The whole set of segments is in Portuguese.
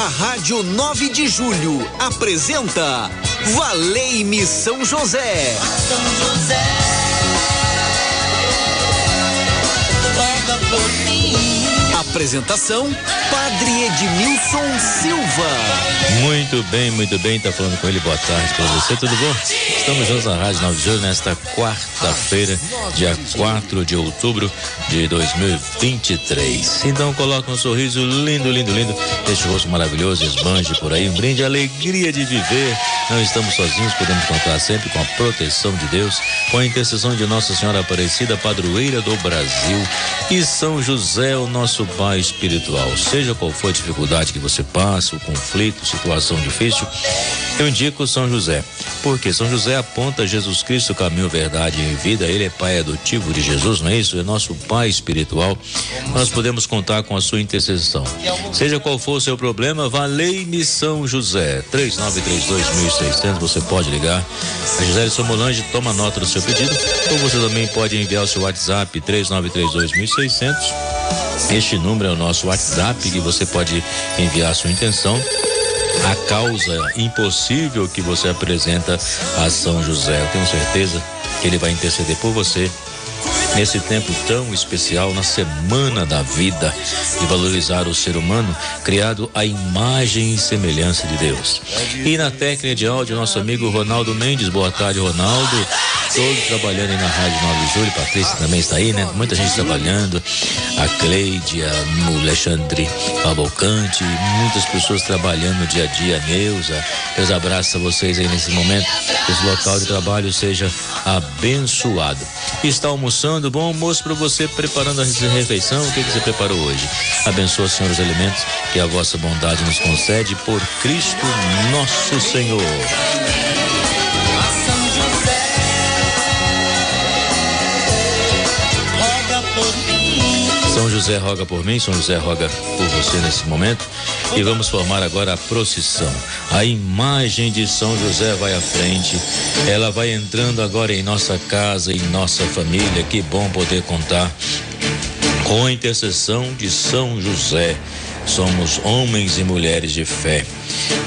A Rádio 9 de Julho apresenta Valei-me São José. São José. Por mim. Apresentação Padre Edmilson Silva. Muito bem, muito bem. Tá falando com ele. Boa tarde para você. Tudo bom? Estamos juntos na Rádio 9 de Julho nesta quarta-feira, dia 4 de outubro de 2023. Então coloca um sorriso lindo, lindo, lindo. Este rosto maravilhoso, esbanje por aí. Um brinde, alegria de viver. Não estamos sozinhos, podemos contar sempre com a proteção de Deus, com a intercessão de Nossa Senhora Aparecida, padroeira do Brasil, e São José, o nosso Pai espiritual. Seja qual for a dificuldade que você passa, o conflito, situação difícil, eu indico São José. Porque São José aponta Jesus Cristo, caminho, verdade e vida. Ele é pai adotivo de Jesus, não é isso? É nosso pai espiritual. Nós podemos contar com a sua intercessão. Seja qual for o seu problema, valei-me São José. 3932.600, você pode ligar. A Gisele Somolange toma nota do seu pedido. Ou você também pode enviar o seu WhatsApp 3932.600. Este número é o nosso WhatsApp que você pode enviar sua intenção a causa impossível que você apresenta a São José. Eu tenho certeza que ele vai interceder por você nesse tempo tão especial, na semana da vida, e valorizar o ser humano criado à imagem e semelhança de Deus. E na técnica de áudio, nosso amigo Ronaldo Mendes. Boa tarde, Ronaldo. Todos trabalhando aí na Rádio 9 de Julho. Patrícia também está aí, né? Muita gente trabalhando. A Cleide, a, Alexandre Cavalcante, muitas pessoas trabalhando no dia a dia. Neuza. Deus abraça vocês aí nesse momento. Que esse local de trabalho seja abençoado. Está almoçando, bom almoço para você, preparando a refeição. O que, que você preparou hoje? Abençoa, Senhor, os alimentos que a vossa bondade nos concede por Cristo nosso Senhor. São José roga por mim, São José roga por você nesse momento. E vamos formar agora a procissão. A imagem de São José vai à frente. Ela vai entrando agora em nossa casa, em nossa família. Que bom poder contar com a intercessão de São José. Somos homens e mulheres de fé.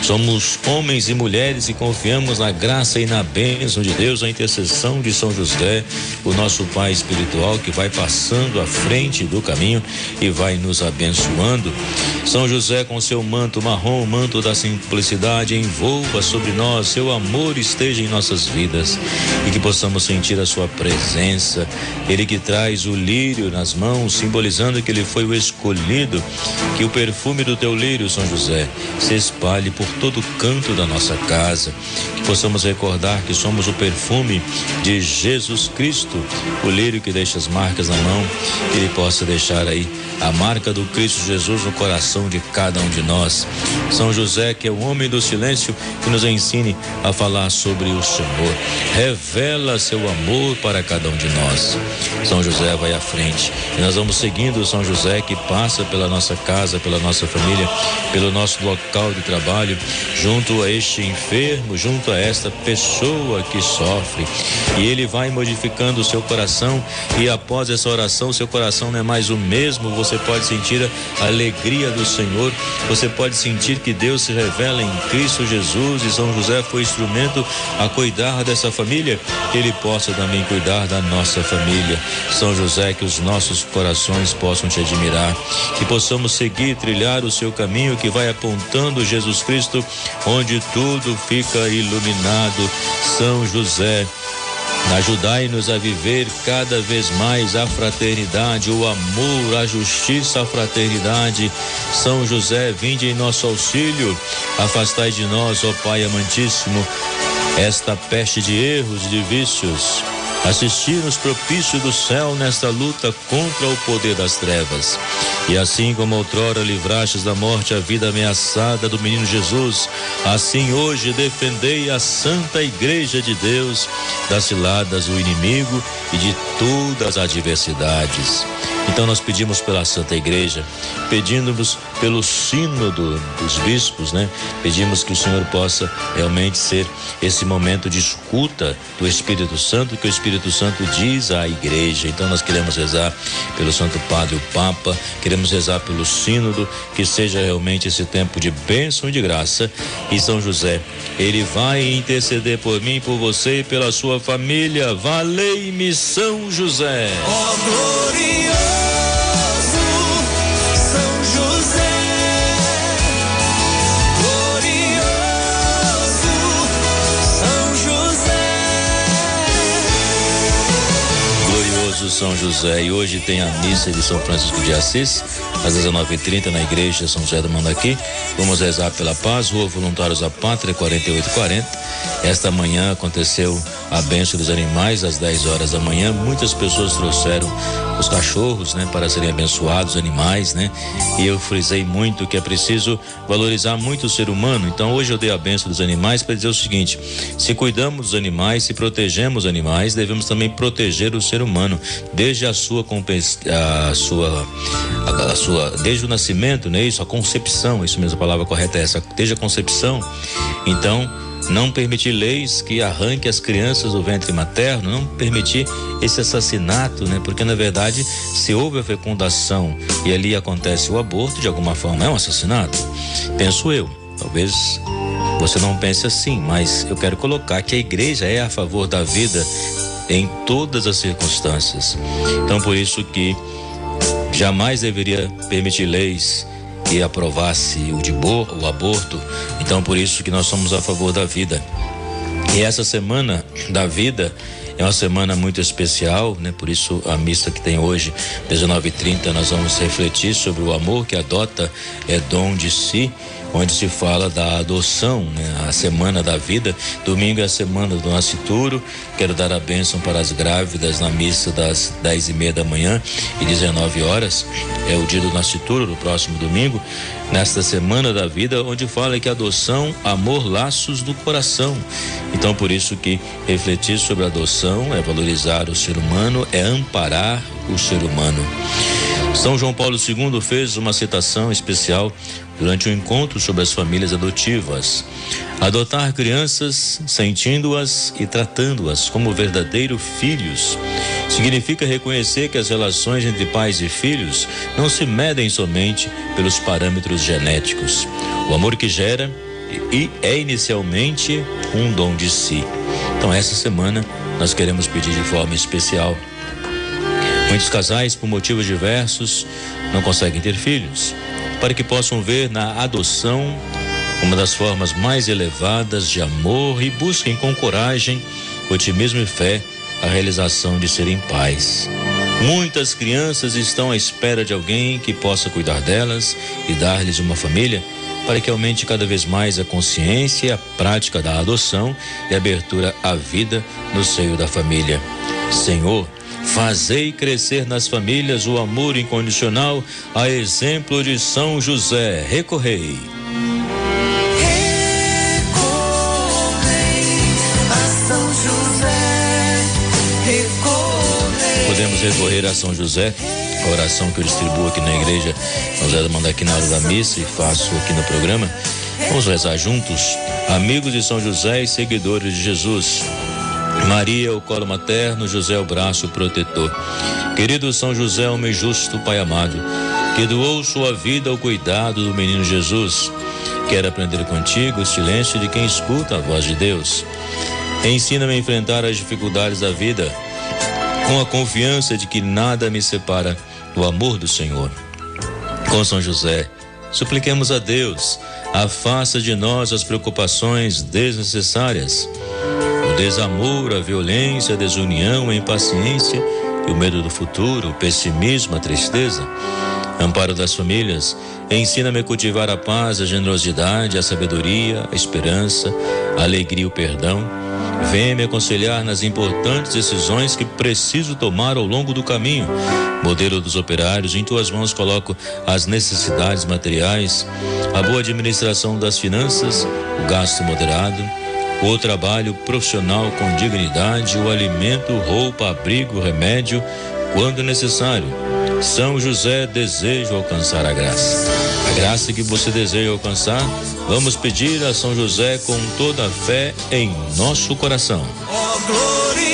Somos homens e mulheres e confiamos na graça e na bênção de Deus, a intercessão de São José, o nosso Pai espiritual que vai passando à frente do caminho e vai nos abençoando. São José, com seu manto marrom, manto da simplicidade, envolva sobre nós, seu amor esteja em nossas vidas e que possamos sentir a sua presença. Ele que traz o lírio nas mãos, simbolizando que ele foi o escolhido, que o perfume do teu lírio, São José, se espalhe por todo canto da nossa casa, que possamos recordar que somos o perfume de Jesus Cristo, o lírio que deixa as marcas na mão, que ele possa deixar aí a marca do Cristo Jesus no coração de cada um de nós. São José, que é o homem do silêncio, que nos ensine a falar sobre o Senhor. Revela seu amor para cada um de nós. São José vai à frente e nós vamos seguindo São José que passa pela nossa casa, pela nossa família, pelo nosso local de trabalho, junto a este enfermo, junto a esta pessoa que sofre. E ele vai modificando o seu coração e após essa oração, seu coração não é mais o mesmo, você pode sentir a alegria do Senhor, você pode sentir que Deus se revela em Cristo Jesus e São José foi instrumento a cuidar dessa família, que ele possa também cuidar da nossa família. São José, que os nossos corações possam te admirar, que possamos seguir, trilhar o seu caminho que vai apontando Jesus Cristo, onde tudo fica iluminado. São José, Ajudai-nos a viver cada vez mais a fraternidade, o amor, a justiça, a fraternidade. São José, vinde em nosso auxílio. Afastai de nós, ó Pai amantíssimo, esta peste de erros de vícios. Assisti-nos propício do céu nesta luta contra o poder das trevas. E assim como outrora livrastes da morte a vida ameaçada do menino Jesus, assim hoje defendei a santa igreja de Deus das ciladas do inimigo e de todas as adversidades. Então nós pedimos pela Santa Igreja, pedimos pelo sínodo dos bispos, né? Pedimos que o Senhor possa realmente ser esse momento de escuta do Espírito Santo, que o Espírito Santo diz à igreja. Então nós queremos rezar pelo Santo Padre, o Papa, queremos rezar pelo Sínodo, que seja realmente esse tempo de bênção e de graça. E São José, ele vai interceder por mim, por você e pela sua família. Valei-me, São José. Oh, glorioso. São José. E hoje tem a missa de São Francisco de Assis, às 19h30, na igreja São José do Mandaqui. Vamos rezar pela paz, Rua Voluntários da Pátria, 4840. Esta manhã aconteceu a bênção dos animais, às 10 horas da manhã. Muitas pessoas trouxeram os cachorros, né, para serem abençoados, animais, né? E eu frisei muito que é preciso valorizar muito o ser humano. Então hoje eu dei a benção dos animais para dizer o seguinte: se cuidamos dos animais, se protegemos os animais, devemos também proteger o ser humano, desde a sua a sua a, a sua desde o nascimento, né? Isso, a concepção, isso mesmo a palavra correta é essa, desde a concepção. Então, não permitir leis que arranquem as crianças do ventre materno, não permitir esse assassinato, né? Porque na verdade, se houve a fecundação e ali acontece o aborto, de alguma forma é um assassinato. Penso eu. Talvez você não pense assim, mas eu quero colocar que a igreja é a favor da vida em todas as circunstâncias. Então por isso que jamais deveria permitir leis aprovasse o, de o aborto. Então, por isso que nós somos a favor da vida. E essa semana da vida é uma semana muito especial, né? Por isso a missa que tem hoje, 19:30, nós vamos refletir sobre o amor que adota é dom de si onde se fala da adoção, né? a semana da vida. Domingo é a semana do nascituro. Quero dar a bênção para as grávidas na missa das dez e meia da manhã e 19 horas. É o dia do nascituro, no próximo domingo, nesta semana da vida, onde fala que adoção, amor, laços do coração. Então, por isso que refletir sobre a adoção é valorizar o ser humano, é amparar o ser humano. São João Paulo II fez uma citação especial durante o um encontro sobre as famílias adotivas. Adotar crianças, sentindo-as e tratando-as como verdadeiros filhos, significa reconhecer que as relações entre pais e filhos não se medem somente pelos parâmetros genéticos. O amor que gera e é inicialmente um dom de si. Então, essa semana, nós queremos pedir de forma especial. Muitos casais, por motivos diversos, não conseguem ter filhos para que possam ver na adoção uma das formas mais elevadas de amor e busquem com coragem, otimismo e fé a realização de serem pais. Muitas crianças estão à espera de alguém que possa cuidar delas e dar-lhes uma família para que aumente cada vez mais a consciência e a prática da adoção e abertura à vida no seio da família. Senhor, Fazei crescer nas famílias o amor incondicional, a exemplo de São José. Recorrei. Podemos recorrer a São José, a oração que eu distribuo aqui na igreja, José manda aqui na hora da missa e faço aqui no programa. Vamos rezar juntos, amigos de São José e seguidores de Jesus. Maria, o colo materno, José, o braço protetor. Querido São José, homem justo, Pai amado, que doou sua vida ao cuidado do menino Jesus, quero aprender contigo o silêncio de quem escuta a voz de Deus. Ensina-me a enfrentar as dificuldades da vida com a confiança de que nada me separa do amor do Senhor. Com São José, supliquemos a Deus, afasta de nós as preocupações desnecessárias o desamor, a violência, a desunião, a impaciência e o medo do futuro, o pessimismo, a tristeza. Amparo das famílias, ensina-me a cultivar a paz, a generosidade, a sabedoria, a esperança, a alegria e o perdão. Venha me aconselhar nas importantes decisões que preciso tomar ao longo do caminho. Modelo dos operários, em tuas mãos coloco as necessidades materiais, a boa administração das finanças, o gasto moderado o trabalho profissional com dignidade, o alimento, roupa, abrigo, remédio, quando necessário. São José deseja alcançar a graça. A graça que você deseja alcançar, vamos pedir a São José com toda a fé em nosso coração. Oh, glorioso.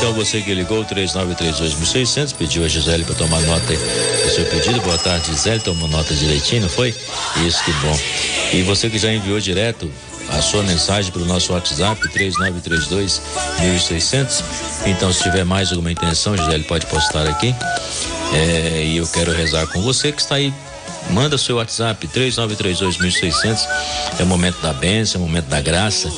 Então você que ligou 3932.600 pediu a Gisele para tomar nota do seu pedido. Boa tarde, Gisele. Tomou nota direitinho, não foi? Isso, que bom. E você que já enviou direto a sua mensagem para o nosso WhatsApp 3932 1600. Então, se tiver mais alguma intenção, Gisele pode postar aqui. É, e eu quero rezar com você que está aí Manda seu WhatsApp 3932.600. É o momento da bênção, é o momento da graça,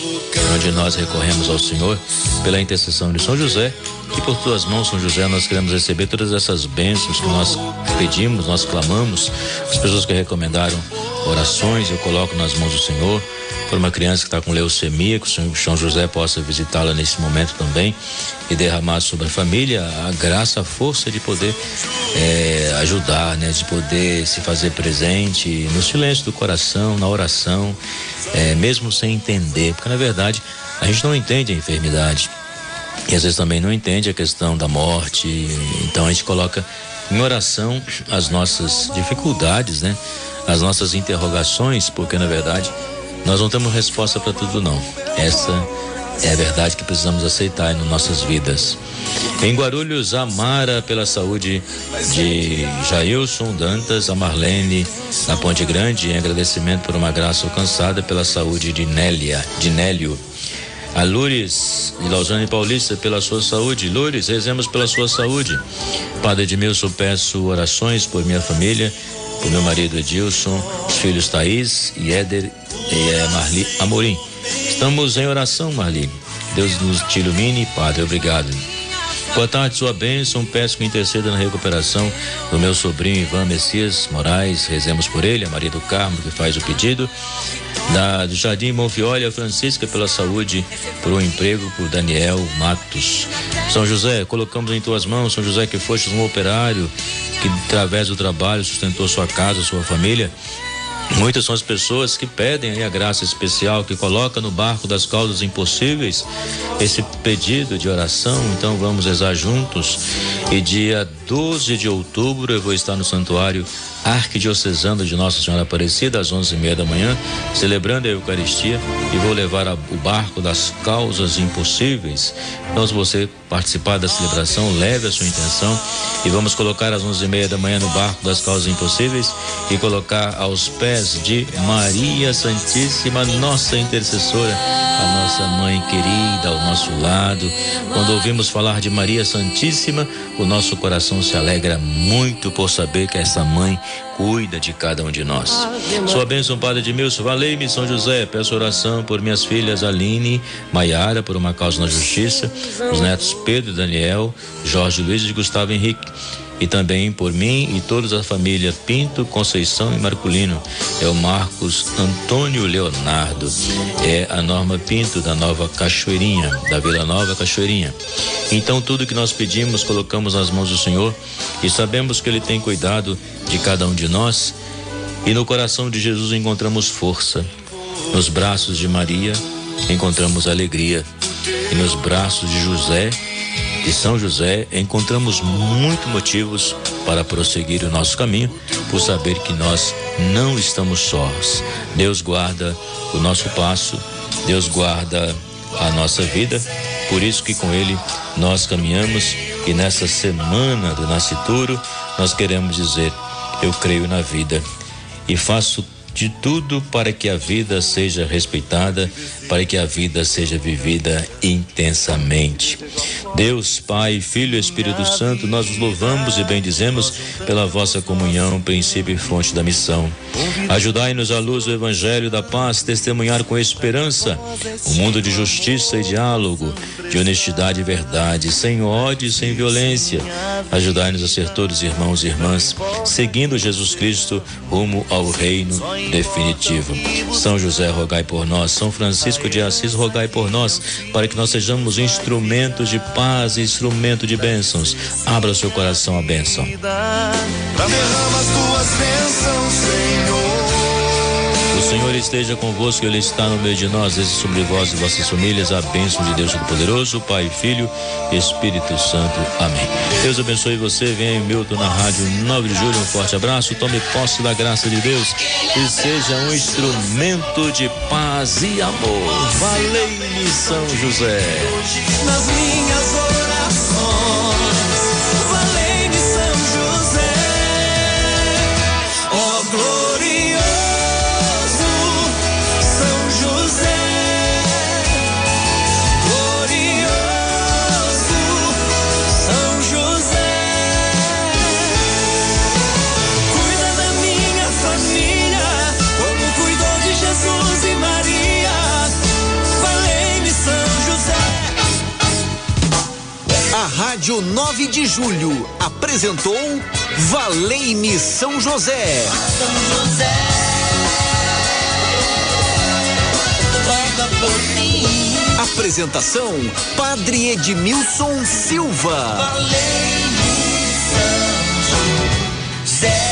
onde nós recorremos ao Senhor pela intercessão de São José. E por tuas mãos, São José, nós queremos receber todas essas bênçãos que nós pedimos, nós clamamos. As pessoas que recomendaram orações, eu coloco nas mãos do Senhor. Por uma criança que está com leucemia, que o Senhor São José possa visitá-la nesse momento também e derramar sobre a família a graça, a força de poder é, ajudar, né, de poder se fazer presente no silêncio do coração, na oração, é, mesmo sem entender, porque na verdade a gente não entende a enfermidade. E às vezes também não entende a questão da morte, então a gente coloca em oração as nossas dificuldades, né? As nossas interrogações, porque na verdade nós não temos resposta para tudo, não. Essa é a verdade que precisamos aceitar em nossas vidas. Em Guarulhos, a Mara pela saúde de Jailson Dantas, a Marlene na Ponte Grande, em agradecimento por uma graça alcançada pela saúde de Nélia, de Nélio. A Lures de Lausanne Paulista pela sua saúde. Lures, rezemos pela sua saúde. Padre Edmilson, peço orações por minha família o meu marido Edilson, os filhos Thaís e Éder e é, Marli Amorim. Estamos em oração, Marli. Deus nos te ilumine, Padre. Obrigado. Boa tarde, sua bênção. Peço que interceda na recuperação do meu sobrinho Ivan Messias Moraes. Rezemos por ele, a Maria do Carmo, que faz o pedido. Da, do Jardim Monfioli, a Francisca pela saúde, por um emprego, por Daniel Matos. São José, colocamos em tuas mãos, São José, que foste um operário, que através do trabalho sustentou sua casa, sua família. Muitas são as pessoas que pedem a graça especial, que coloca no barco das causas impossíveis esse pedido de oração. Então vamos rezar juntos. E dia 12 de outubro eu vou estar no santuário Arquidiocesano de Nossa Senhora Aparecida, às onze e meia da manhã, celebrando a Eucaristia e vou levar a, o barco das causas impossíveis. Então, se você participar da celebração, leve a sua intenção e vamos colocar às onze e meia da manhã no barco das causas impossíveis e colocar aos pés de Maria Santíssima, nossa intercessora, a nossa mãe querida ao nosso lado. Quando ouvimos falar de Maria Santíssima, o nosso coração se alegra muito por saber que essa mãe cuida de cada um de nós. Sua bênção, Padre Edmilson, valei-me São José, peço oração por minhas filhas Aline, Maiara, por uma causa na justiça, os netos Pedro e Daniel, Jorge Luiz e Gustavo Henrique e também por mim e toda a família Pinto, Conceição e Marculino. É o Marcos Antônio Leonardo, é a Norma Pinto da Nova Cachoeirinha, da Vila Nova Cachoeirinha. Então tudo que nós pedimos colocamos nas mãos do Senhor e sabemos que ele tem cuidado de cada um de nós e no coração de Jesus encontramos força. Nos braços de Maria encontramos alegria e nos braços de José de São José, encontramos muitos motivos para prosseguir o nosso caminho, por saber que nós não estamos sós. Deus guarda o nosso passo, Deus guarda a nossa vida, por isso que com Ele nós caminhamos e nessa semana do Nascituro nós queremos dizer: Eu creio na vida e faço de tudo para que a vida seja respeitada, para que a vida seja vivida intensamente. Deus, Pai, Filho e Espírito Santo, nós os louvamos e bendizemos pela vossa comunhão, princípio e fonte da missão. Ajudai-nos à luz do Evangelho da paz, testemunhar com esperança um mundo de justiça e diálogo, de honestidade e verdade, sem ódio e sem violência. Ajudai-nos a ser todos irmãos e irmãs, seguindo Jesus Cristo rumo ao reino definitivo. São José, rogai por nós. São Francisco de Assis, rogai por nós, para que nós sejamos instrumentos de paz instrumento de bênçãos. Abra o seu coração à bênção. As tuas bênçãos, Senhor. Senhor esteja convosco, Ele está no meio de nós, desde sobre vós e vossas famílias, a bênção de Deus Todo-Poderoso, Pai, Filho Espírito Santo. Amém. Deus abençoe você, venha em Milton na rádio 9 de julho, um forte abraço, tome posse da graça de Deus e seja um instrumento de paz e amor. Valei-me São José. Nas minhas orações Rádio 9 de Julho apresentou Valei-me São José. São José. Apresentação Padre Edmilson Silva. Valei-me São José.